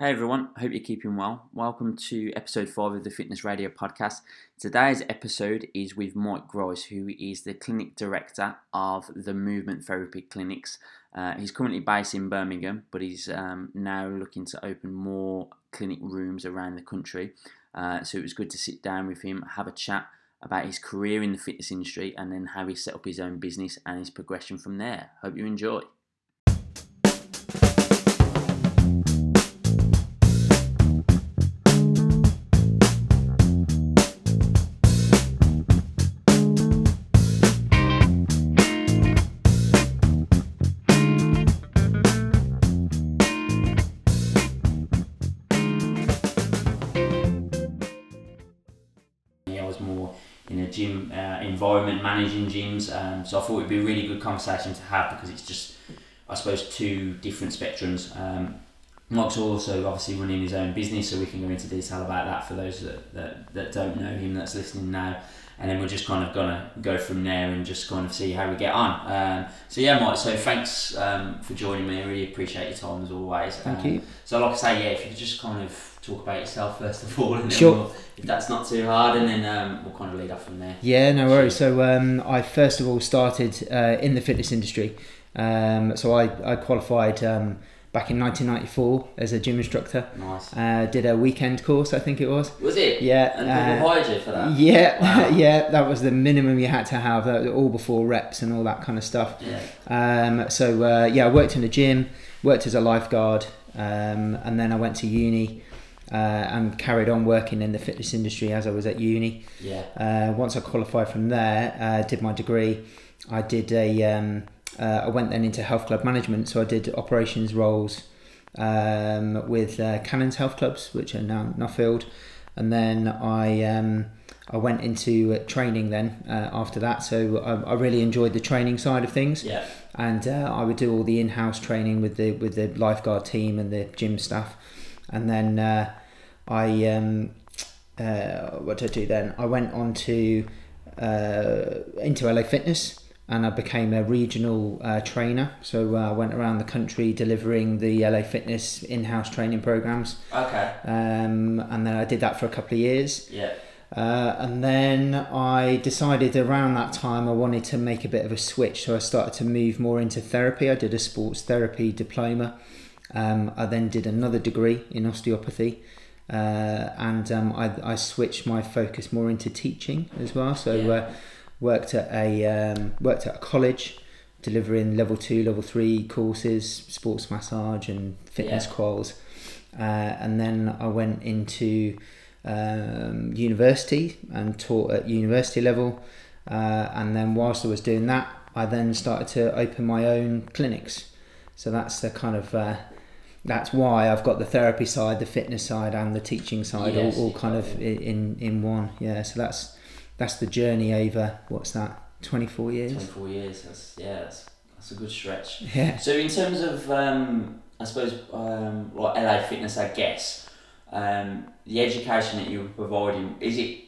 Hey everyone, hope you're keeping well. Welcome to episode 5 of the Fitness Radio podcast. Today's episode is with Mike Grice, who is the clinic director of the Movement Therapy Clinics. Uh, he's currently based in Birmingham, but he's um, now looking to open more clinic rooms around the country. Uh, so it was good to sit down with him, have a chat about his career in the fitness industry, and then how he set up his own business and his progression from there. Hope you enjoy. It'd be a really good conversation to have because it's just, I suppose, two different spectrums. Um, Mike's also obviously running his own business, so we can go into detail about that for those that, that, that don't know him that's listening now. And then we're just kind of gonna go from there and just kind of see how we get on. Um, so yeah, Mike. So thanks um, for joining me. I really appreciate your time as always. Thank Um, you. So like I say, yeah, if you could just kind of talk about yourself first of all, and then Sure. we'll, if that's not too hard, and then um, we'll kind of lead off from there. Yeah, no worries. So um, I first of all started uh, in the fitness industry. Um, so I, I qualified um, back in 1994 as a gym instructor. Nice. Uh, did a weekend course, I think it was. Was it? Yeah. And uh, people hired you for that. yeah, Wow. yeah, that was the minimum you had to have, that was all before reps and all that kind of stuff. Yeah. Um, so uh, yeah, I worked in a gym, worked as a lifeguard, um, and then I went to uni uh, and carried on working in the fitness industry as I was at uni. Yeah. Uh, once I qualified from there, uh, did my degree. I did a. Um, uh, I went then into health club management, so I did operations roles um, with uh, Cannons Health Clubs, which are now Nuffield, and then I um, I went into uh, training then uh, after that. So I, I really enjoyed the training side of things, Yeah. and uh, I would do all the in-house training with the with the lifeguard team and the gym staff, and then uh, I um, uh, what did I do then? I went on to uh, into LA Fitness and I became a regional uh, trainer. So uh, I went around the country delivering the LA Fitness in-house training programs, Okay. um, and then I did that for a couple of years. Yeah. Uh, and then I decided around that time I wanted to make a bit of a switch, so I started to move more into therapy. I did a sports therapy diploma. Um, I then did another degree in osteopathy, uh, and um, I, I switched my focus more into teaching as well. So Yeah. Worked at a um, worked at a college, delivering level two, level three courses, sports massage and fitness Yeah. quals, uh, and then I went into um, university and taught at university level. Uh, and then whilst I was doing that, I then started to open my own clinics. So that's the kind of uh, that's why I've got the therapy side, the fitness side, and the teaching side Yes, all, all kind of in in one. Yeah. So that's that's the journey over what's that twenty four years. 24 years. That's yeah. That's, that's a good stretch. Yeah. So in terms of, um, I suppose, um, like LA Fitness, I guess, um, the education that you were providing is it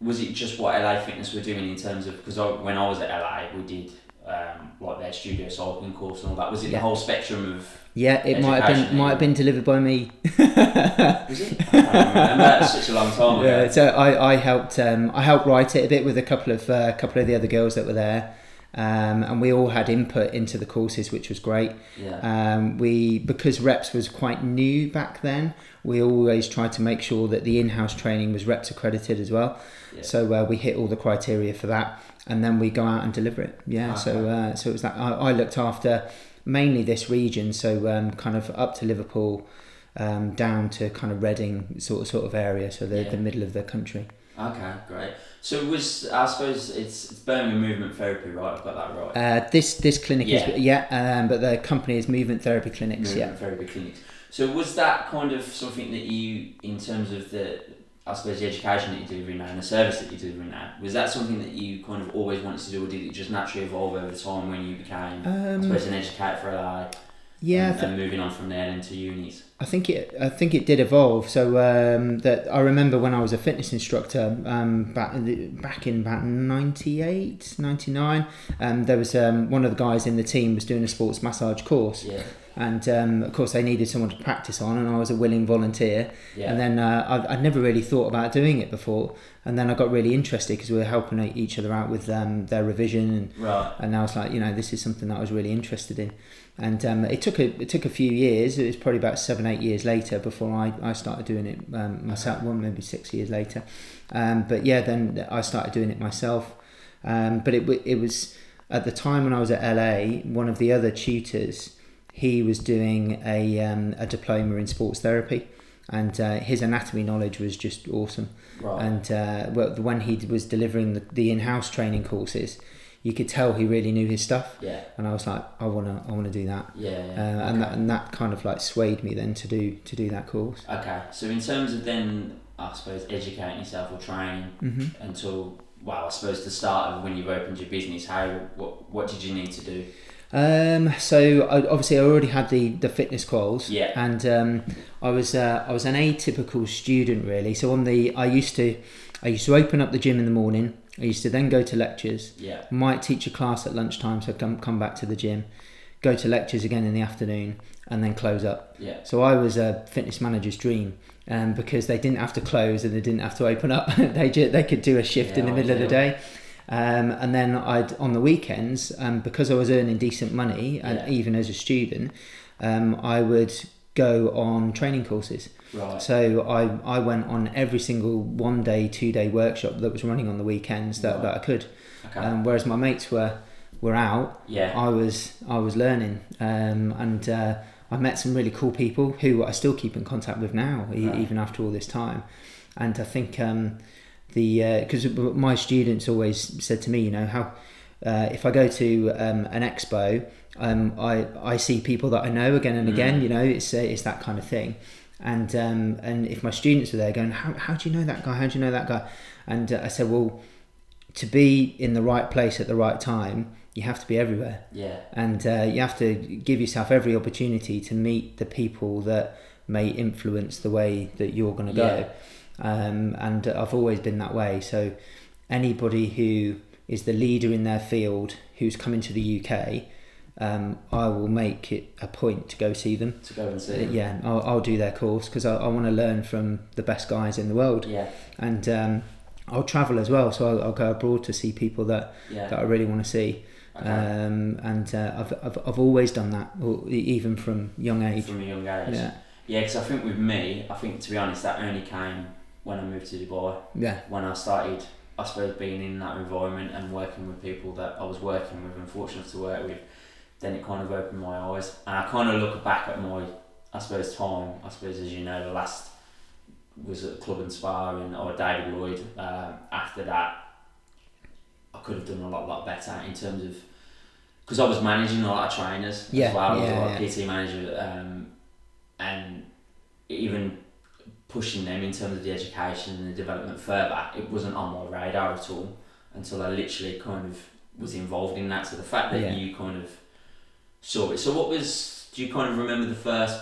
was it just what LA Fitness were doing in terms of because when I was at LA, we did um, like their studio cycling course and all that. Was it the whole spectrum of? Yeah, it might have been might have been delivered by me. Was it? I can't remember. That's such a long time ago. Yeah, so I, I helped um, I helped write it a bit with a couple of uh, couple of the other girls that were there, um, and we all had input into the courses, which was great. Yeah. Um, we because reps was quite new back then. We always tried to make sure that the in-house training was reps accredited as well. Yeah. So uh, we hit all the criteria for that, and then we go out and deliver it. Yeah. So uh, so it was that I, I looked after mainly this region, so um, kind of up to Liverpool, um, down to kind of Reading sort of sort of area, so the, Yeah. the middle of the country. Okay, great. So was I suppose it's, it's Birmingham Movement Therapy, right? I've got that right. Uh, this this clinic Yeah. is yeah, um, but the company is Movement Therapy Clinics. Movement Therapy clinics. So was that kind of something that you, in terms of the, I suppose the education that you're delivering now and the service that you're delivering now, was that something that you kind of always wanted to do, or did it just naturally evolve over time when you became, I Um, suppose, an educator for LA, yeah, and, and moving on from there into unis? I think it. I think it did evolve. So um, that I remember when I was a fitness instructor um, back back in about 98, 99, um, there was um, one of the guys in the team was doing a sports massage course, Yeah. And um, of course, they needed someone to practice on, and I was a willing volunteer. Yeah. And then uh, I, I'd never really thought about doing it before. And then I got really interested because we were helping each other out with um, their revision, and, right. and I was like, you know, this is something that I was really interested in. And um, it took a it took a few years. It was probably about seven eight years later before I, I started doing it um, myself. Well, maybe six years later. Um, but yeah, then I started doing it myself. Um, but it it was at the time when I was at LA. One of the other tutors, he was doing a um, a diploma in sports therapy, and uh, his anatomy knowledge was just awesome. Right. And uh, well, when he was delivering the, the in-house training courses, you could tell he really knew his stuff. yeah. And I was like, I wanna I wanna do that. Yeah. Uh, yeah. and that and that kind of like swayed me then to do to do that course. Okay. So in terms of then, I suppose educating yourself or training hmm until well, I suppose the start of when you've opened your business, how what what did you need to do? Um, so I, obviously I already had the, the fitness quals. Yeah. And um, I was uh, I was an atypical student really. So on the I used to I used to open up the gym in the morning. I used to then go to lectures. Yeah. Might teach a class at lunchtime, so come come back to the gym, go to lectures again in the afternoon, and then close up. Yeah. So I was a fitness manager's dream. Um, because they didn't have to close and they didn't have to open up. they ju- they could do a shift in the middle of the day. Um, and then I'd on the weekends, um, because I was earning decent money, and even as a student, um, I would go on training courses. Right. So I, I went on every single one day, two day workshop that was running on the weekends that, Right. that I could. Okay. Um, whereas my mates were were out, yeah. I was I was learning, um, and uh, I met some really cool people who I still keep in contact with now, e- even after all this time. And I think um, the because my students always said to me, you know, how uh, if I go to um, an expo, um, I I see people that I know again and again. Mm. You know, it's uh, it's that kind of thing. And um, and if my students are there going, how how do you know that guy? How do you know that guy? And uh, I said, well, to be in the right place at the right time, you have to be everywhere yeah. and uh, you have to give yourself every opportunity to meet the people that may influence the way that you're going to go. Um, and I've always been that way. So anybody who is the leader in their field who's coming to the UK, um, I will make it a point to go see them. To go and Uh, see. yeah, I'll, I'll do their course because I, I want to learn from the best guys in the world. Yeah. And um, I'll travel as well, so I'll, I'll go abroad to see people that, Yeah. that I really want to see. Okay. Um, and uh, I've, I've, I've always done that, even from young age. From a young age. Yeah, Yeah, because I think with me, I think to be honest, that only came when I moved to Dubai. yeah, When I started, I suppose, being in that environment and working with people that I was working with and fortunate to work with, then it kind of opened my eyes. And I kind of look back at my, I suppose, time. I suppose, as you know, the last was at Club and Spa and or David Lloyd. Um, after that, I could have done a lot, lot better in terms of because I was managing a lot of trainers Yeah, as well. I was yeah, a lot yeah. of PT manager, um, and even pushing them in terms of the education and the development further, it wasn't on my radar at all until I literally kind of was involved in that. So the fact that Yeah. you kind of saw it. So what was? Do you kind of remember the first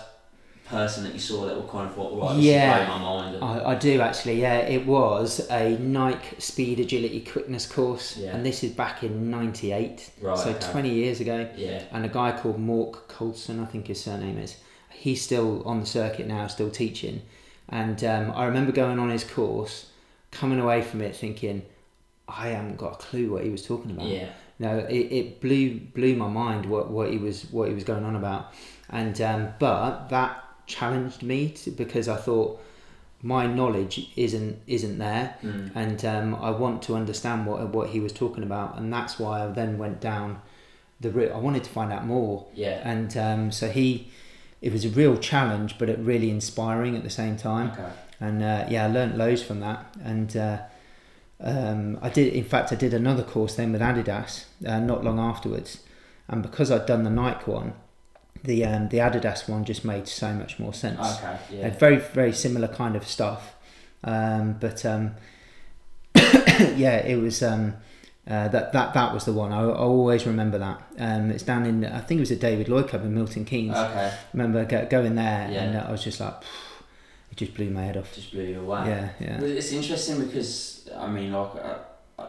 person that you saw that were kind of what? right, Yeah. blowing my mind? And, I, I do actually. Yeah, it was a Nike Speed Agility Quickness course, Yeah. and this is back in '98, right. so okay. 20 years ago. Yeah. And a guy called Morc Coulson, I think his surname is. He's still on the circuit now, still teaching. And um, I remember going on his course, coming away from it thinking, I haven't got a clue what he was talking about. Yeah. No, it, it blew blew my mind what, what he was what he was going on about, and um, but that challenged me to, because I thought my knowledge isn't isn't there, Mm. and um, I want to understand what what he was talking about, and that's why I then went down the route. I wanted to find out more, Yeah. and um, so he, it was a real challenge, but it really inspiring at the same time Okay. and uh, yeah, I learnt loads from that. And uh, um, I did, in fact, I did another course then with Adidas uh, not long afterwards. And because I'd done the Nike one, the um, the Adidas one just made so much more sense. Okay. Yeah. Very very similar kind of stuff, um, but um, yeah, it was. Um, uh, that that that was the one. I, I always remember that. Um, it's down in I think it was at David Lloyd Club in Milton Keynes. Okay. remember go, going there Yeah. and uh, I was just like, it just blew my head off. Just blew you away. Yeah, yeah. It's interesting because I mean, like I,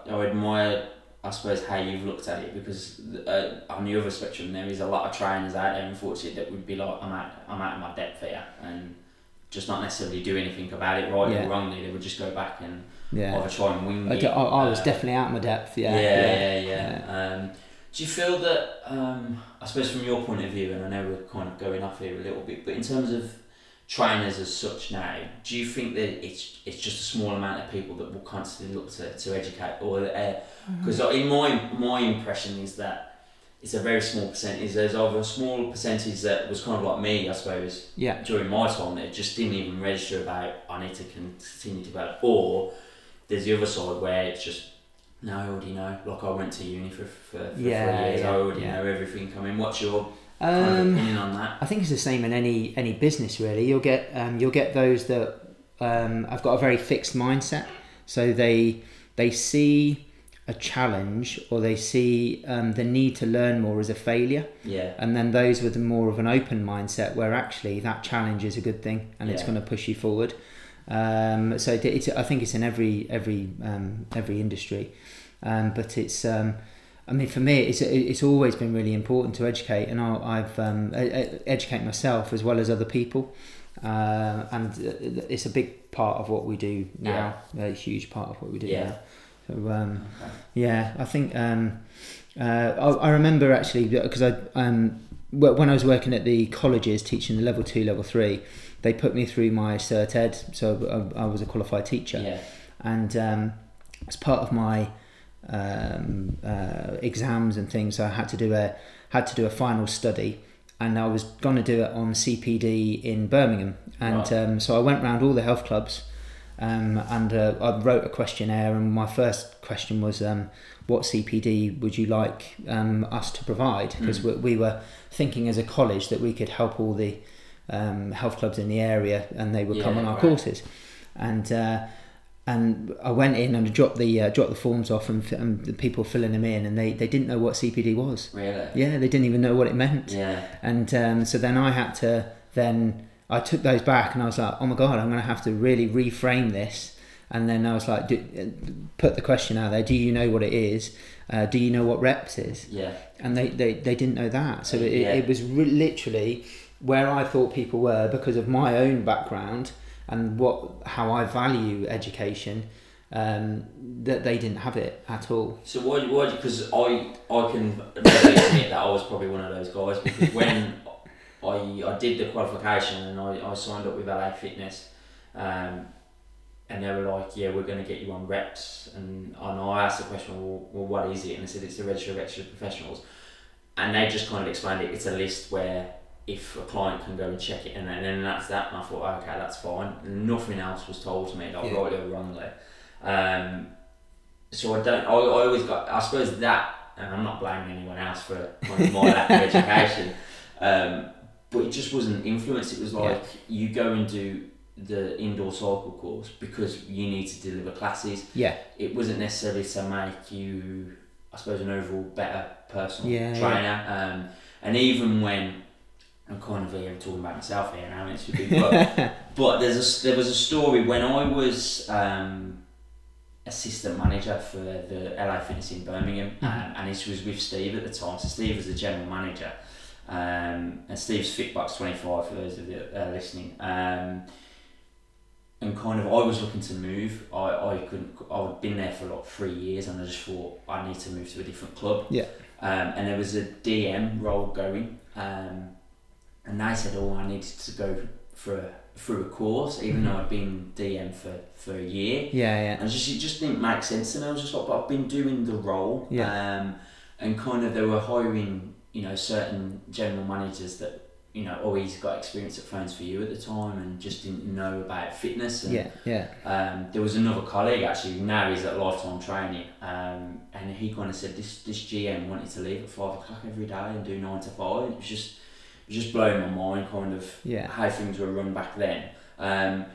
I admire I suppose how you've looked at it because uh, on the other spectrum there is a lot of trainers out there unfortunately that would be like I'm out I'm out of my depth here and just not necessarily do anything about it right Yeah. or wrongly they would just go back and Yeah. either try and wing I, it. I- I was uh, definitely out of my depth. Yeah. yeah, yeah, yeah. Um, do you feel that, um, I suppose from your point of view, and I know we're kind of going off here a little bit, but in terms of trainers as such now, do you think that it's it's just a small amount of people that will constantly look to, to educate, or uh, mm-hmm. because in my my impression is that it's a very small percentage. There's over a small percentage that was kind of like me, I suppose, Yeah. during my time that just didn't even register about I need to continue to develop. Or there's the other side where it's just no, I already know. Like I went to uni for, for, for Yeah, three years. yeah, I already yeah. know everything. I mean, what's your of Um, opinion on that? I think it's the same in any any business really. You'll get um, you'll get those that um, have got a very fixed mindset, so they they see a challenge or they see um, the need to learn more as a failure, Yeah, and then those with more of an open mindset where actually that challenge is a good thing and it's going to push you forward. Um, so it- it's, I think it's in every every um, every industry, um, but it's. I mean, for me, it's it's always been really important to educate, and I, I've um, educate myself as well as other people, uh, and uh, it's a big part of what we do now. A huge part of what we do Yeah. now. So um, okay. yeah, I think um, uh, I, I remember actually because I um, when I was working at the colleges teaching the level two, level three, they put me through my cert ed, so I, I was a qualified teacher yeah, and um, as part of my um, uh, exams and things, So I had to do a had to do a final study, and I was going to do it on CPD in Birmingham, and Right. um, so I went round all the health clubs, um, and uh, I wrote a questionnaire, and my first question was, um, "What CPD would you like um, us to provide?" Because Mm. we, we were thinking as a college that we could help all the um, health clubs in the area, and they would come on our right. courses, and. Uh, and I went in and dropped the uh, dropped the forms off, and, and the people filling them in, and they, they didn't know what CPD was. really. Yeah, they didn't even know what it meant. Yeah, And um, so then I had to then I took those back, and I was like, oh my god, I'm going to have to really reframe this. And then I was like, do, put the question out there: Do you know what it is? Uh, do you know what reps is? yeah, and they, they, they didn't know that. So it, Yeah. it was re- literally where I thought people were because of my own background and what how I value education. Um, that they didn't have it at all. So why? Why? Because I I can admit that I was probably one of those guys because when I I did the qualification and I, I signed up with LA Fitness, um, and they were like, yeah, we're going to get you on reps, and, and I asked the question, well, well, what is it? And they said it's the register of exercise professionals, and they just kind of explained it. It's a list where if a client can go and check it, and then, and then that's that. And I thought, okay, that's fine. And nothing else was told to me, like Yeah. rightly or wrongly. Um, so I don't. I, I always got. I suppose that, and I'm not blaming anyone else for my lack of education, um, but it just wasn't influenced. It was like you go and do the indoor cycle course because you need to deliver classes. Yeah, It wasn't necessarily to make you, I suppose, an overall better personal Yeah, yeah. trainer. Um, and even when I'm kind of here talking about myself here now, it should be, but, but there's a, there was a story when I was. Um, assistant manager for the LA Fitness in Birmingham, Mhm. um, and this was with Steve at the time. So Steve was the general manager, um, and Steve's Fitbox Twenty Five for those of you uh, listening. Um, and kind of, I was looking to move. I, I couldn't. I'd been there for like three years, and I just thought I need to move to a different club. Yeah. Um, and there was a DM role going, um, and they said, "Oh, I needed to go for a, through a course, even though I'd been DM for, for a year." yeah, yeah, And just it just didn't make sense to me. I was just like, but I've been doing the role. Yeah. Um, and kind of they were hiring, you know, certain general managers that, you know, always got experience at Phones 4u at the time and just didn't know about fitness. And, yeah, yeah. Um, there was another colleague actually, now he's at Lifetime Training, um, and he kind of said this this GM wanted to leave at five o'clock every day and do nine to five. It was just was just blowing my mind, kind of Yeah. how things were run back then. Um,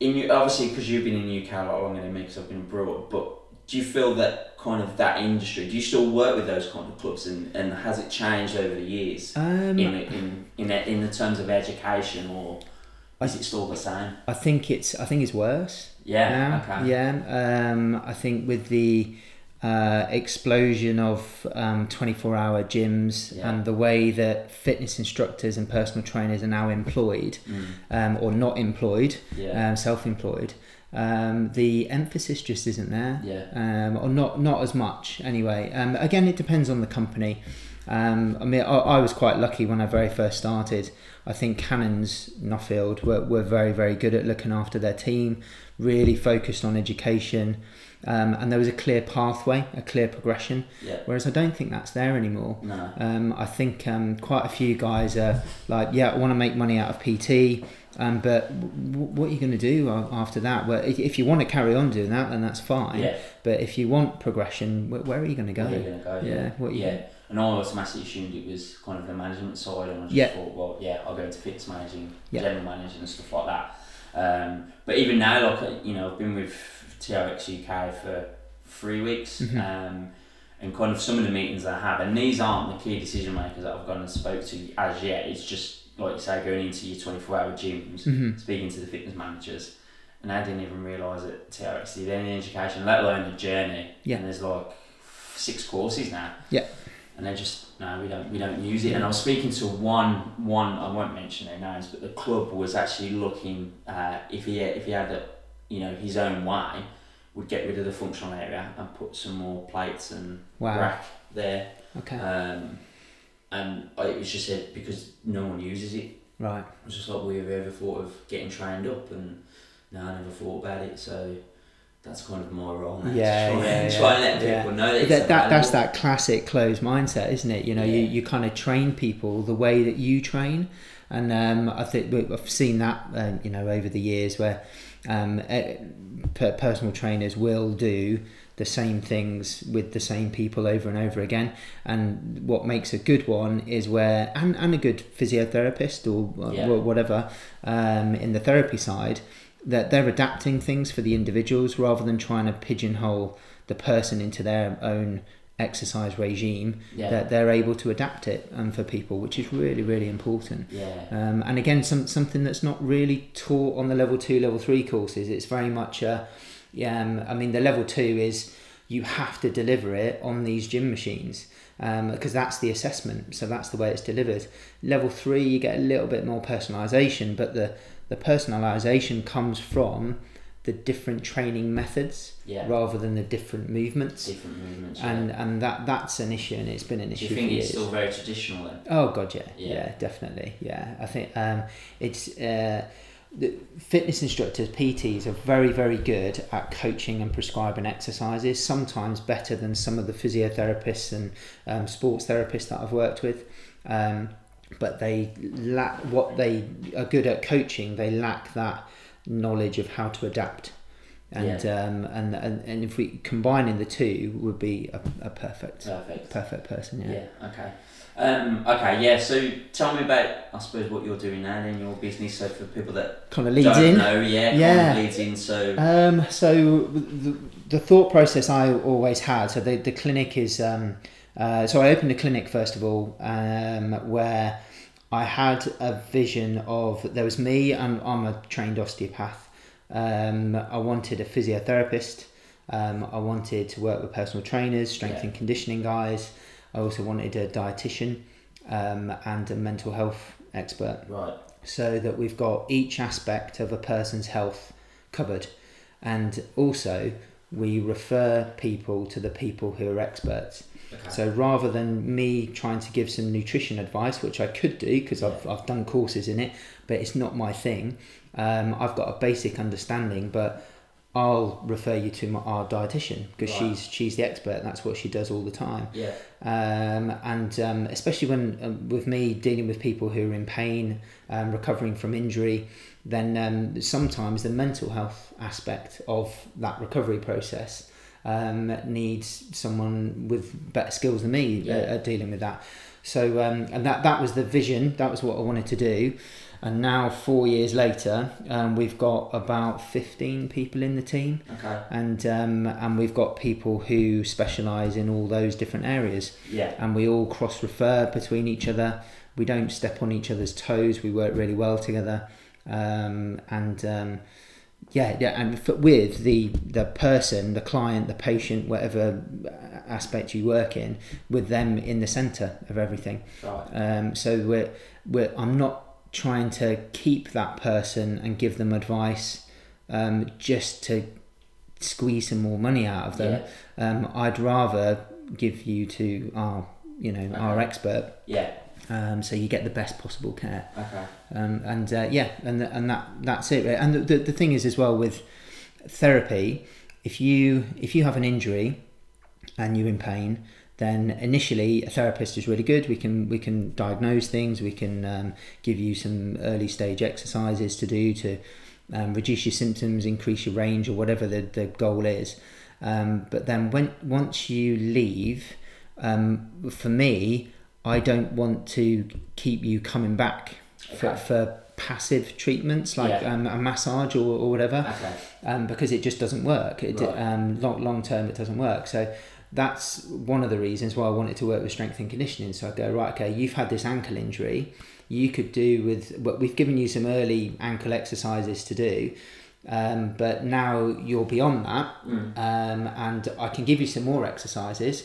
in you obviously because you've been in the UK a lot longer than me because I've been abroad, but do you feel that kind of that industry? Do you still work with those kind of clubs, and, and has it changed over the years Um, in in in in the terms of education, or is it still the same? I think it's I think it's worse. Yeah. now. Okay. Yeah. Um, I think with the uh, explosion of um, 24 hour gyms Yeah. and the way that fitness instructors and personal trainers are now employed Mm. um, or not employed, Yeah. um, self employed, um, the emphasis just isn't there. Yeah. Um, or not, not as much anyway. Um, again, it depends on the company. Um, I mean, I, I was quite lucky when I very first started. I think Cannons Nuffield were, were very, very good at looking after their team, really focused on education, um, and there was a clear pathway, a clear progression. Yeah. Whereas I don't think that's there anymore. No. Um, I think um, quite a few guys are like, yeah, I want to make money out of PT, um, but w- what are you going to do after that? Well, if, if you want to carry on doing that, then that's fine. Yeah. But if you want progression, where, where are you going to go? Where are you gonna go? Yeah, what you- yeah. And I automatically assumed it was kind of the management side, and I just Yeah. thought, well, yeah, I'll go into fitness managing, Yeah. general managing, and stuff like that. Um, but even now, like you know, I've been with TRX UK for three weeks, Mhm. um, and kind of some of the meetings I have, and these aren't the key decision makers that I've gone and spoke to as yet. It's just like you say, going into your twenty four hour gyms, Mhm. speaking to the fitness managers, and I didn't even realise that TRX did any education, let alone the journey. Yeah. And there's like six courses now. Yeah. And they just no, we don't we don't use it. And I was speaking to one one I won't mention their names, but the club was actually looking uh, if he if he had a, you know his own way, would get rid of the functional area and put some more plates and Wow. rack there. Okay. Um, and it was just said because no one uses it. right. I was just like, well, have you ever thought of getting trained up? And no, I never thought about it. So that's kind of my role now. to Yeah, try, yeah, and, yeah, try and let yeah. people know that, That, that, that's that classic closed mindset, isn't it? You know, you, Yeah. you kind of train people the way that you train. And um, I think we- I've seen that, um, you know, over the years where um, eh, personal trainers will do the same things with the same people over and over again. And what makes a good one is where, and, and a good physiotherapist or Yeah. whatever um, in the therapy side, that they're adapting things for the individuals rather than trying to pigeonhole the person into their own exercise regime Yeah. that they're able to adapt it um, for people which is really really important Yeah. um, and again some, something that's not really taught on the level two level three courses it's very much a, yeah, um, I mean the level two is you have to deliver it on these gym machines because that's the assessment so that's the way it's delivered level three you get a little bit more personalization but the the personalization comes from the different training methods Yeah. rather than the different movements Different movements. yeah. and and that that's an issue and it's been an issue. Do you think years. it's still very traditional then? Oh god, yeah, Yeah. yeah, definitely, yeah. I think um, it's uh, the fitness instructors, PTs, are very, very good at coaching and prescribing exercises. Sometimes better than some of the physiotherapists and um, sports therapists that I've worked with. Um, but they lack what they are good at coaching. They lack that knowledge of how to adapt. And, um, and and and if we combining the two would be a, a perfect Perfect. perfect person. Yeah. Yeah. Okay. Um, okay. Yeah. So tell me about, I suppose, what you're doing now in your business. So for people that Kind of leads don't in. know, yeah, Yeah. kind of leads in. So Um, so the, the thought process I always had. So the the clinic is. Um, uh, so I opened a clinic first of all, um, where I had a vision of there was me. and I'm a trained osteopath. Um, I wanted a physiotherapist. Um, I wanted to work with personal trainers, strength Yeah. and conditioning guys. I also wanted a dietitian um, and a mental health expert right. so that we've got each aspect of a person's health covered and also we refer people to the people who are experts Okay. so rather than me trying to give some nutrition advice which i could do because I've, I've done courses in it but it's not my thing um, i've got a basic understanding but i'll refer you to my, our dietitian because Right. she's she's the expert that's what she does all the time yeah. um, and um, especially when um, with me dealing with people who are in pain, um, recovering from injury, then um, sometimes the mental health aspect of that recovery process um, needs someone with better skills than me Yeah. at, at dealing with that. So um, and that that was the vision. That was what I wanted to do. And now, four years later, um, we've got about fifteen people in the team Okay. and um, and we've got people who specialise in all those different areas, Yeah. and we all cross refer between each other. We don't step on each other's toes. We work really well together, um, and um, yeah, yeah, and f- with the the person, the client, the patient, whatever aspect you work in, with them in the centre of everything. Right. Um, so we're, we're I'm not trying to keep that person and give them advice um, just to squeeze some more money out of them. Um, I'd rather give you to our you know our expert Yeah. Um, so you get the best possible care Okay. um, and uh, yeah, and and that that's it. And the, the the thing is as well with therapy, if you if you have an injury and you're in pain, then initially a therapist is really good. We can we can diagnose things. We can um, give you some early stage exercises to do to um, reduce your symptoms, increase your range, or whatever the, the goal is. Um, but then when once you leave, um, for me, I don't want to keep you coming back for, Okay. for passive treatments like Yeah. um, a massage or, or whatever Okay. um, because it just doesn't work. It, Right. um, long, long term, it doesn't work. So that's one of the reasons why I wanted to work with strength and conditioning. So I go, right, okay, you've had this ankle injury. You could do with what we've given you some early ankle exercises to do. Um, but now you're beyond that, Mm. um, and I can give you some more exercises.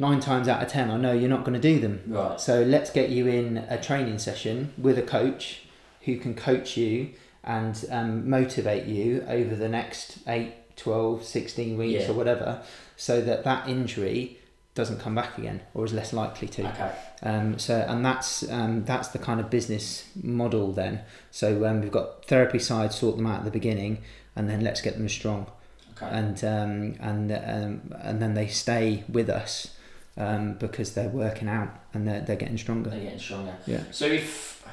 Nine times out of ten, I know you're not going to do them. Right. So let's get you in a training session with a coach who can coach you and um, motivate you over the next 8, 12, 16 weeks Yeah. or whatever so that that injury doesn't come back again or is less likely to. Okay. Um, so and that's um, that's the kind of business model then. So um, we've got therapy side, sort them out at the beginning, and then let's get them strong, Okay. and um, and um, and then they stay with us um, because they're working out and they're, they're getting stronger. They're getting stronger. Yeah. So if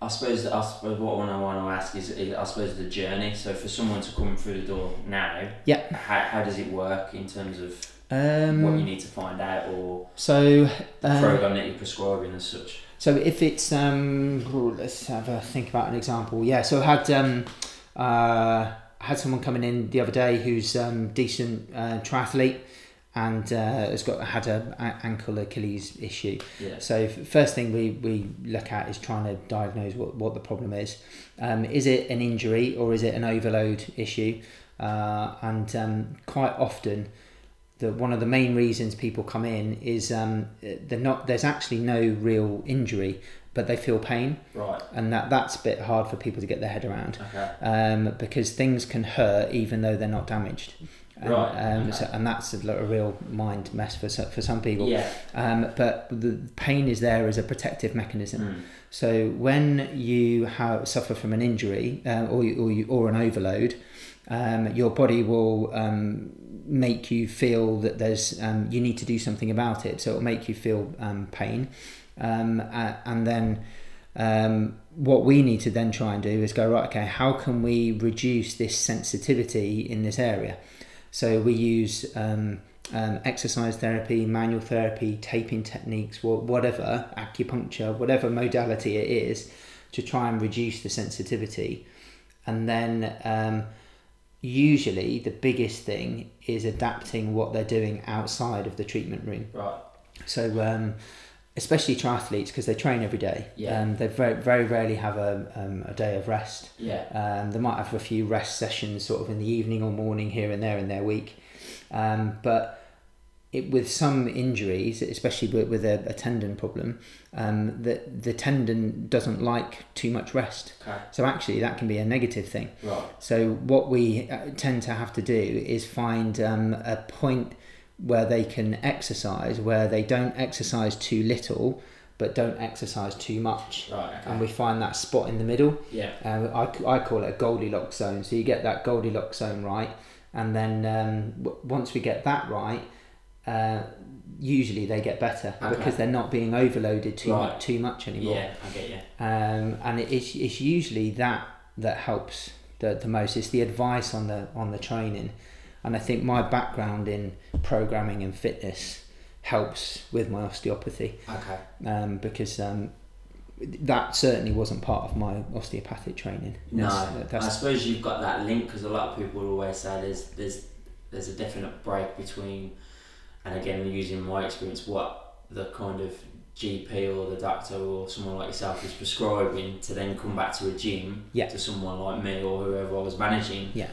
I suppose I suppose what I want to ask is, is I suppose the journey. So for someone to come through the door now, Yeah. how, how does it work in terms of Um, what you need to find out or so the um, program that you're prescribing as such? So if it's um, let's have a think about an example. Yeah, so I had um, uh, had someone coming in the other day who's um, decent uh, triathlete and uh, has got had a, a ankle Achilles issue. Yeah. So f- first thing we, we look at is trying to diagnose what, what the problem is. Um, is it an injury or is it an overload issue? Uh, and um, quite often, the one of the main reasons people come in is um, they're not. There's actually no real injury, but they feel pain, Right. and that that's a bit hard for people to get their head around Okay. um, because things can hurt even though they're not damaged. And, Right, Um, okay. so, and that's a, a real mind mess for for some people. Yeah. Um, but the pain is there as a protective mechanism. Mm. So when you have, suffer from an injury uh, or, you, or, you, or an overload, um, your body will um, make you feel that there's um, you need to do something about it. So it'll make you feel um, pain, um, uh, and then um, what we need to then try and do is go right. Okay, how can we reduce this sensitivity in this area? So we use um, um, exercise therapy, manual therapy, taping techniques, whatever, acupuncture, whatever modality it is, to try and reduce the sensitivity. And then um, usually the biggest thing is adapting what they're doing outside of the treatment room. Right. So, um, especially triathletes, because they train every day, Yeah. um, they very, very rarely have a, um, a day of rest. Yeah. Um, they might have a few rest sessions sort of in the evening or morning here and there in their week. Um, but it, with some injuries, especially with, with a, a tendon problem, um, the, the tendon doesn't like too much rest. Okay. So actually, that can be a negative thing. Right. So what we uh, tend to have to do is find um, a point where they can exercise, where they don't exercise too little, but don't exercise too much. Right. And we find that spot in the middle. Yeah. Uh, I, I call it a Goldilocks zone. So you get that Goldilocks zone right, and then um, w- once we get that right, uh, usually they get better Okay. because they're not being overloaded too Right. much too much anymore. Yeah. I get you. Um, and it, it's, it's usually that that helps the, the most. It's the advice on the on the training, and I think my background in programming and fitness helps with my osteopathy Okay. um, because um, that certainly wasn't part of my osteopathic training. No, That's- I suppose you've got that link because a lot of people always say there's there's there's a definite break between, and again using my experience, what the kind of GP or the doctor or someone like yourself is prescribing to then come back to a gym Yeah. to someone like me or whoever I was managing. Yeah.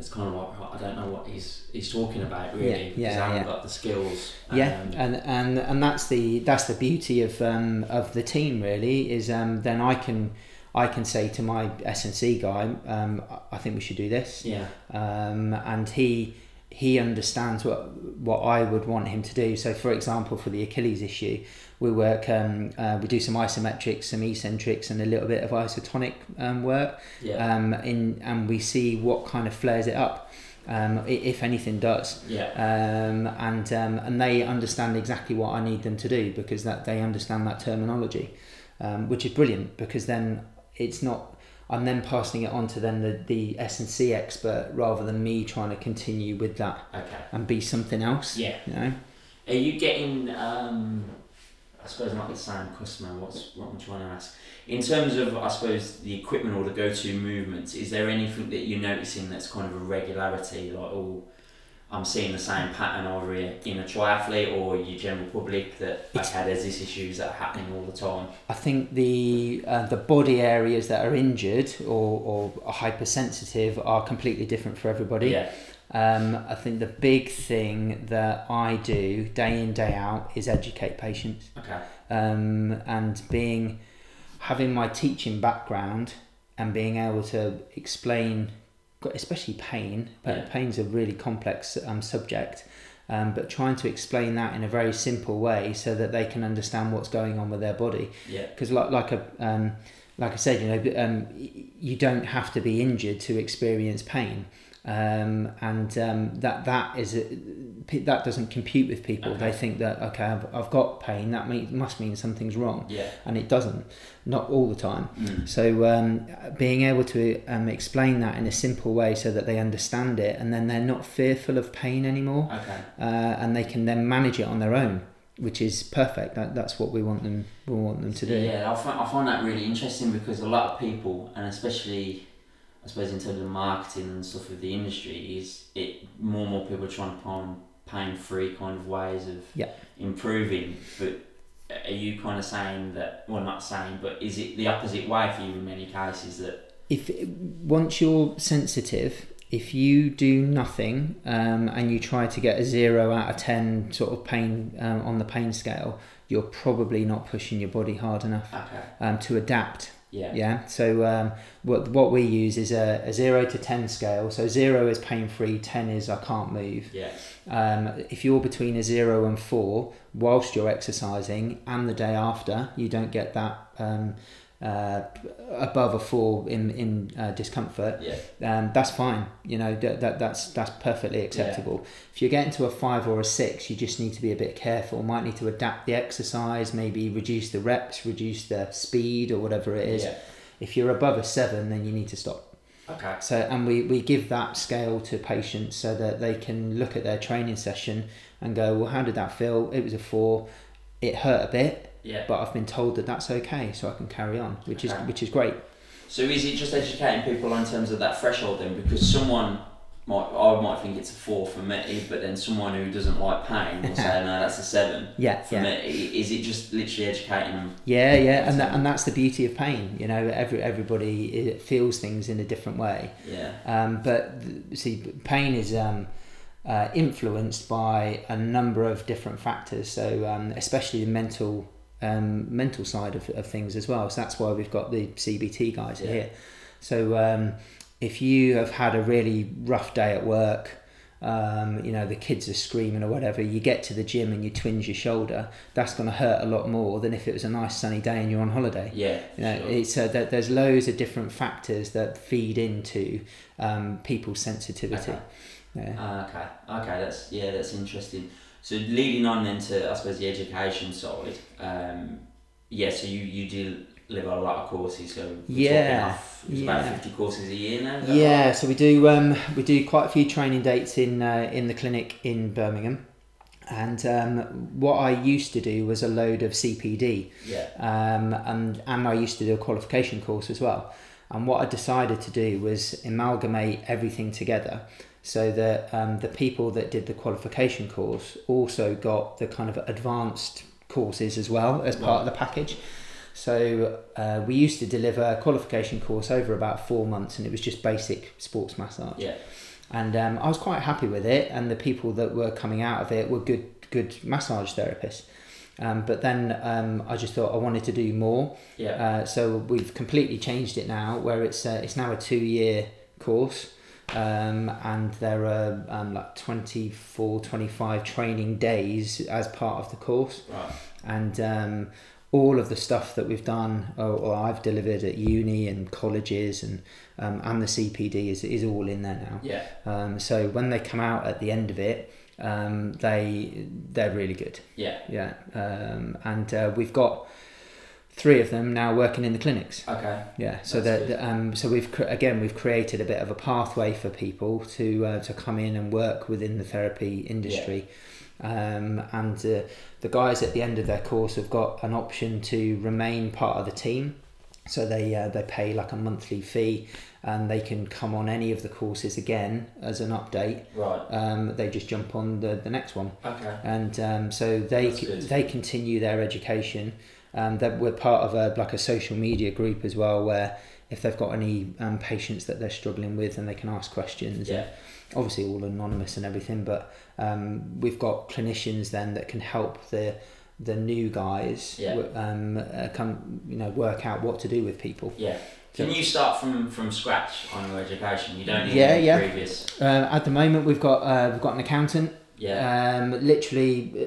It's kind of like I don't know what he's he's talking about really Yeah, because yeah, I haven't yeah. got the skills. Yeah, Um, and, and and that's the that's the beauty of um, of the team really is um, then I can I can say to my SNC guy um, I- I think we should do this yeah. um, and he he understands what what I would want him to do. So, for example, for the Achilles issue, we work um, uh, we do some isometrics, some eccentrics, and a little bit of isotonic um, work. Yeah. Um, in and we see what kind of flares it up, um, if anything does. yeah. Um, and um, and they understand exactly what I need them to do because that they understand that terminology, um, which is brilliant because then it's not I'm then passing it on to then the, the S and C expert rather than me trying to continue with that Okay. and be something else. Yeah. You know? Are you getting? Um, I suppose not the same customer. What's what I'm trying to ask. In terms of, I suppose, the equipment or the go-to movements, is there anything that you're noticing that's kind of a regularity, like oh, I'm seeing the same pattern over here in a triathlete or your general public that It's- okay, there's these issues that are happening all the time. I think the uh, the body areas that are injured or, or are hypersensitive are completely different for everybody. Yeah. Um, I think the big thing that I do day in day out is educate patients. Okay. um, and being having my teaching background and being able to explain especially pain but Yeah. pain's a really complex um, subject um, but trying to explain that in a very simple way so that they can understand what's going on with their body Yeah. because like, like a um, like I said you know um, you don't have to be injured to experience pain um, and um, that that is a, that doesn't compute with people. They think that okay, I've, I've got pain. That mean, must mean something's wrong, Yeah. and it doesn't. Not all the time. Mm. So um, being able to um, explain that in a simple way so that they understand it, and then they're not fearful of pain anymore, Okay. uh, and they can then manage it on their own, which is perfect. That, that's what we want them. We want them to do. Yeah, I find, I find that really interesting because a lot of people, and especially, I suppose, in terms of marketing and stuff of the industry, is it more and more people are trying to find pain free kind of ways of Yeah. improving. But are you kind of saying that, well, not saying, but is it the opposite way for you in many cases that, if once you're sensitive if you do nothing um, and you try to get a zero out of 10 sort of pain um, on the pain scale you're probably not pushing your body hard enough okay, um, to adapt yeah, yeah so um, what, what we use is a, a 0 to 10 scale. So 0 is pain free 10 is i can't move. Yeah, um, if you're between a 0 and 4 whilst you're exercising and the day after you don't get that um, uh, above a 4 in, in uh, discomfort yeah, um, that's fine. You know that, that that's that's perfectly acceptable. If you're getting to a five or a six, you just need to be a bit careful. Might need to adapt the exercise, maybe reduce the reps, reduce the speed, or whatever it is. yeah, If you're above a seven, then you need to stop. okay, So and we, we give that scale to patients so that they can look at their training session and go, well, how did that feel? It was a four. It hurt a bit, yeah. but I've been told that that's okay, so I can carry on, which is which is great. So is it just educating people in terms of that threshold then? Because someone might, I might think it's a four for me, but then someone who doesn't like pain will say, no, that's a seven Yeah, for yeah. me. Is it just literally educating them? Yeah, yeah, and that, and that's the beauty of pain. You know, every everybody feels things in a different way. Yeah, Um, but see, pain is um, uh, influenced by a number of different factors. So um, especially the mental um, mental side of, of things as well. So that's why we've got the CBT guys Yeah. here. So um, if you have had a really rough day at work. Um, you know the kids are screaming or whatever. You get to the gym and you twinge your shoulder. That's going to hurt a lot more than if it was a nice sunny day and you're on holiday. yeah, You know, sure. it's uh, that there's loads of different factors that feed into um, people's sensitivity. Okay. Yeah. Ah, okay, okay, that's yeah, that's interesting. So leading on then to I suppose the education side, um, yeah. So you you do deliver a lot of courses. So Yeah, off, it's about fifty courses a year now. Yeah, right? so we do um, we do quite a few training dates in uh, in the clinic in Birmingham, and um, what I used to do was a load of CPD, yeah, um, and and I used to do a qualification course as well. And what I decided to do was amalgamate everything together, so that um, the people that did the qualification course also got the kind of advanced courses as well as part of the package. So uh, we used to deliver a qualification course over about four months, and it was just basic sports massage. Yeah. And um, I was quite happy with it, and the people that were coming out of it were good good massage therapists. Um, but then um, I just thought I wanted to do more. Yeah. Uh, so we've completely changed it now, where it's uh, it's now a two year course, um, and there are um, like 24, 25 training days as part of the course, Right. and um, all of the stuff that we've done or, or I've delivered at uni and colleges and um, and the CPD is is all in there now. Yeah. Um, so when they come out at the end of it, um, they they're really good. Yeah. Yeah, um, and uh, we've got three of them now working in the clinics. Okay. Yeah, so that um, so we've cr- again we've created a bit of a pathway for people to uh, to come in and work within the therapy industry, um, and uh, the guys at the end of their course have got an option to remain part of the team. So they uh, they pay like a monthly fee, and they can come on any of the courses again as an update. Right. Um, they just jump on the, the next one Okay. and um, so they good. they continue their education. Um, that we're part of a like a social media group as well, where if they've got any um, patients that they're struggling with, and they can ask questions. Yeah. Obviously, all anonymous and everything, but um, we've got clinicians then that can help the the new guys Yeah. um, uh, come you know work out what to do with people. Yeah. Can you start from from scratch on your education? You don't need Yeah, any yeah. previous. Uh, at the moment, we've got uh, we've got an accountant. Yeah. Um, literally, uh,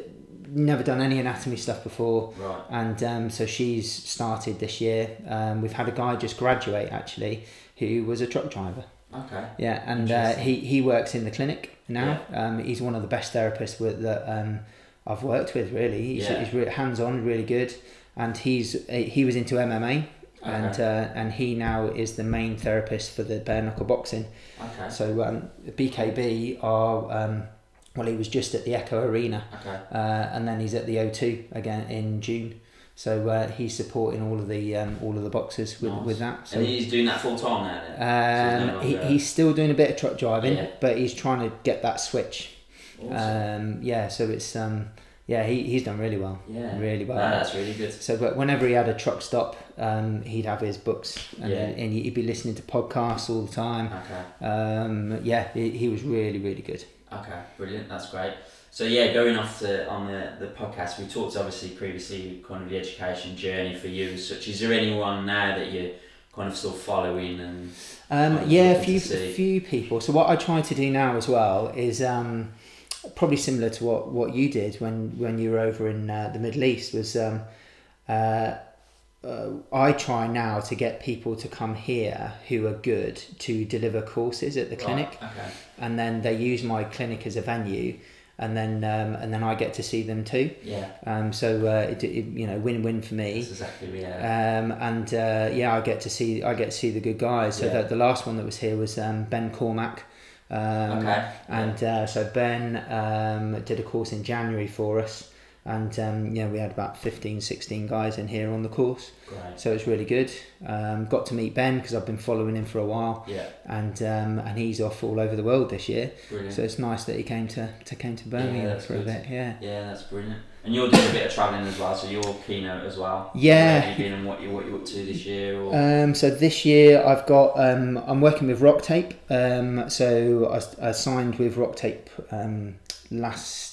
never done any anatomy stuff before. right. and um, so she's started this year. Um, we've had a guy just graduate actually who was a truck driver. Okay. Yeah, and uh, he he works in the clinic now. Um, he's one of the best therapists with, that um, I've worked with. Really, he's, Yeah. he's hands on, really good, and he's he was into MMA. And uh, and he now is the main therapist for the bare knuckle boxing. Okay. So um, BKB are um, well, he was just at the Echo Arena Okay. uh, and then he's at the O2 again in June. So uh, he's supporting all of the um, all of the boxers with, Nice. with that. So and he's doing that full time now. Then. um, So he, no longer- he's still doing a bit of truck driving, Yeah. but he's trying to get that switch. Awesome. Um, yeah, so it's um, yeah he, he's done really well, yeah. really well. No, that's really good. So, but whenever he had a truck stop, um, he'd have his books and, Yeah. and he'd be listening to podcasts all the time. Okay. Um, yeah, he, he was really really good. Okay, brilliant. That's great. So yeah, going off to on the, the podcast, we talked obviously previously kind of the education journey for you. as Such is there anyone now that you're kind of still following and Um, Kind of yeah, a few few people. So what I try to do now as well is um, probably similar to what, what you did when, when you were over in uh, the Middle East. Was um, uh, uh, I try now to get people to come here who are good to deliver courses at the clinic, okay. and then they use my clinic as a venue, and then um, and then I get to see them too. Yeah, Um, so uh, it, it, you know, win win for me. that's exactly yeah. Um, and uh, yeah, I get to see I get to see the good guys. So Yeah. the, the last one that was here was um, Ben Cormack. Um, okay. And uh, so Ben um, did a course in January for us, and um, yeah, we had about 15, 16 guys in here on the course. Great. So it's really good. Um, got to meet Ben because I've been following him for a while, Yeah, and um, and he's off all over the world this year. brilliant. So it's nice that he came to, to came to Birmingham that's for a bit. Yeah. yeah, that's brilliant. And you're doing a bit of travelling as well, so you're keynote as well. Yeah. Where have you been and what you what you up to this year? Or Um, so this year I've got um, I'm working with Rock Tape. Um, so I, I signed with Rock Tape um, last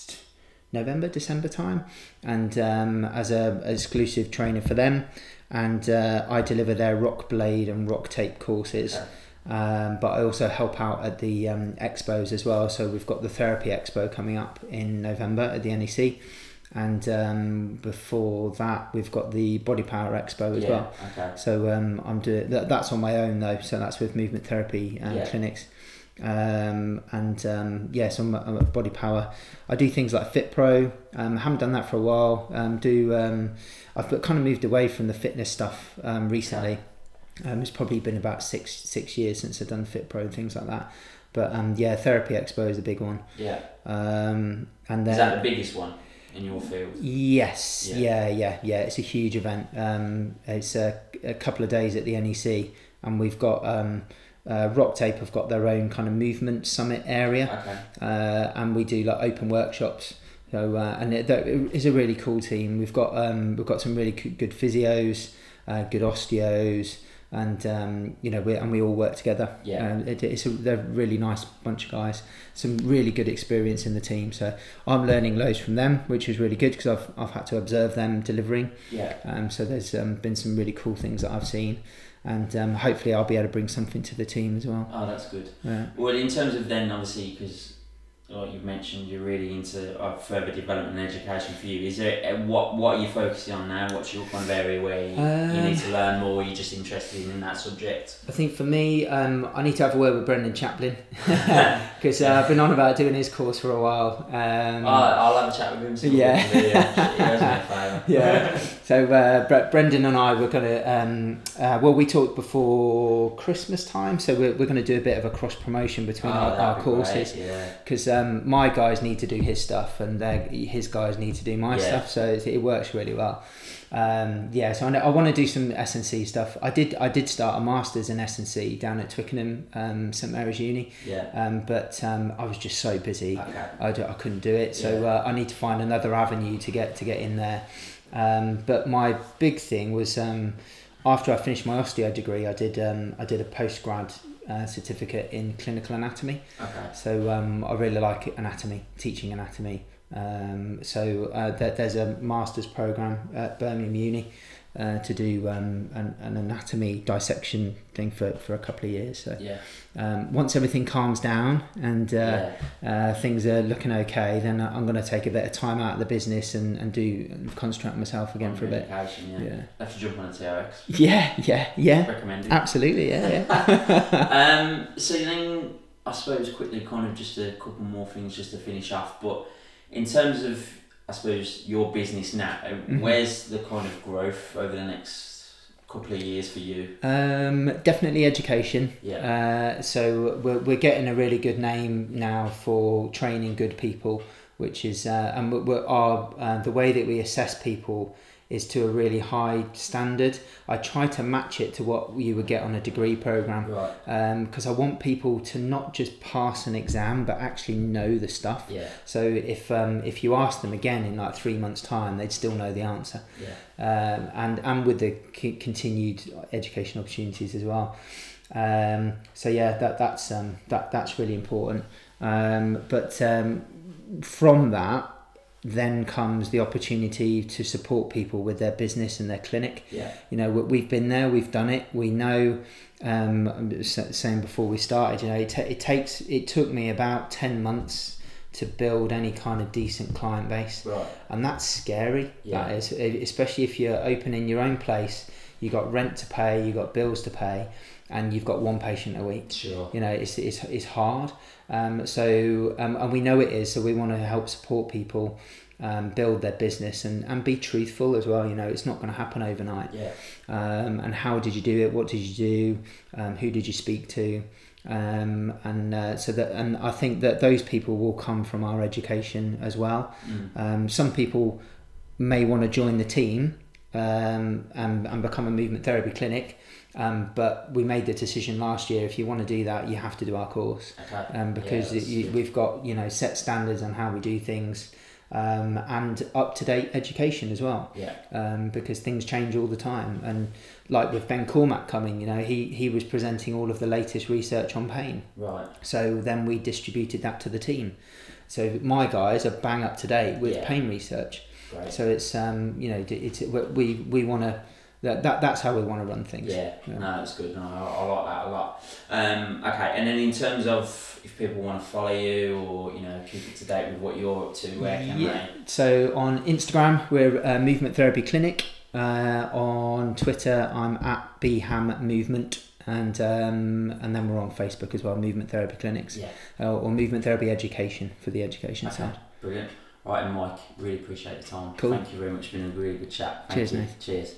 November, December time, and um, as a exclusive trainer for them, and uh, I deliver their Rock Blade and Rock Tape courses. Um, but I also help out at the um, expos as well. So we've got the Therapy Expo coming up in November at the NEC, and um, before that we've got the Body Power Expo as yeah, well. Okay. So um, I'm doing that, that's on my own though. So that's with movement therapy um, Yeah. clinics, um, and um, yeah, so I'm, I'm at Body Power. I do things like Fit Pro. Um, I haven't done that for a while. Um, do um, I've kind of moved away from the fitness stuff um, recently. Um, it's probably been about six six years since I've done Fit Pro and things like that. But um, yeah, Therapy Expo is a big one. Yeah. Um, and then Is that the biggest one in your field? Yes, Yeah. yeah, yeah, yeah. It's a huge event. Um, it's a, a couple of days at the NEC, and we've got um, uh, Rock Tape have got their own kind of movement summit area, Okay. uh, and we do like open workshops So uh, and it, that is a really cool team. We've got um, we've got some really good physios, uh, good osteos, and um, you know we and we all work together. Yeah. Um, it, it's a, they're a really nice bunch of guys. Some really good experience in the team. So I'm learning loads from them, which is really good because I've I've had to observe them delivering. Yeah. Um, so there's um, been some really cool things that I've seen, and um, hopefully I'll be able to bring something to the team as well. Oh, that's good. Yeah. Well, in terms of then, obviously, because like you've mentioned, you're really into uh, further development and education for you. Is there uh, what what are you focusing on now? What's your kind of area where you, you need Um, to learn more? You're just interested in that subject. I think for me, um, I need to have a word with Brendan Chaplin because uh, I've been on about doing his course for a while. Um, Oh, I'll have a chat with him. what Yeah. we can do, yeah. He owes me a favour. yeah. So uh, Bre- Brendan and I were gonna. Um, uh, well, we talked before Christmas time, so we're, we're gonna do a bit of a cross promotion between Oh, our, our be courses. great, Yeah. Um, my guys need to do his stuff and his guys need to do my Yeah. stuff so it, it works really well um, yeah so I, I want to do some S&C stuff I did I did start a masters in S&C down at Twickenham um, St Mary's Uni Yeah. um, but um, I was just so busy Okay. I, d- I couldn't do it so Yeah. uh, I need to find another avenue to get to get in there um, but my big thing was um, after I finished my osteo degree I did um, I did a postgrad uh, certificate in clinical anatomy Okay. so um, I really like anatomy, teaching anatomy. Um, so uh, there, there's a master's program at Birmingham Uni uh, to do um, an, an anatomy dissection thing for, for a couple of years. So Yeah. um, once everything calms down and uh, yeah. uh, things are looking okay, then I'm going to take a bit of time out of the business and, and do and concentrate myself again for a bit. Yeah. Yeah, Have to jump on a TRX. yeah, yeah, yeah. Recommended. Absolutely, yeah, yeah. um, so then, I suppose quickly, kind of just a couple more things just to finish off. But in terms of, I suppose your business now, Mm-hmm. where's the kind of growth over the next couple of years for you? Um, definitely education. Yeah. Uh, so we're, we're getting a really good name now for training good people, which is uh, and we're, we're our uh, the way that we assess people is to a really high standard. I try to match it to what you would get on a degree program Right. because I want people to not just pass an exam but actually know the stuff. Yeah. So if um, if you ask them again in like three months' time, they'd still know the answer Yeah. um, and and with the c- continued education opportunities as well. Um, so yeah, that that's um, that that's really important. Um, but um, from that, then comes the opportunity to support people with their business and their clinic. Yeah. You know, we- we've been there, we've done it. We know. Um, I'm saying before we started, you know, it, ta it takes it took me about ten months to build any kind of decent client base Right. and that's scary. Yeah. That is, especially if you're opening your own place. You got rent to pay, you got bills to pay, and you've got one patient a week. Sure. You know, it's it's, it's hard. Um, so um, and we know it is. So we want to help support people um, build their business and, and be truthful as well. You know, it's not going to happen overnight. Yeah. Um, and how did you do it? What did you do? Um, who did you speak to? Um, and uh, so that and I think that those people will come from our education as well. Mm. Um, some people may want to join the team um, and, and become a movement therapy clinic, um, but we made the decision last year. If you want to do that, you have to do our course Okay. um, because Yeah, that's you, we've got you know set standards on how we do things um, and up to date education as well Yeah. um, because things change all the time. And like with Ben Cormack coming, you know, he, he was presenting all of the latest research on pain. Right. So then we distributed that to the team. So my guys are bang up to date with Yeah. pain research. Great. So it's um, you know it's we we want to that, that that's how we want to run things. Yeah, Yeah. no, that's good. No, I, I like that a lot. Um, okay, and then in terms of if people want to follow you or you know keep up to date with what you're up to, where can Yeah. So on Instagram we're uh, Movement Therapy Clinic. Uh, on Twitter I'm at BHAM Movement. And um, and then we're on Facebook as well, Movement Therapy Clinics. Yeah, uh, or Movement Therapy Education for the education okay, side. brilliant. Right, and Mike, really appreciate the time. Cool. Thank you very much. It's been a really good chat. Thank Cheers, you. Nathan. Cheers.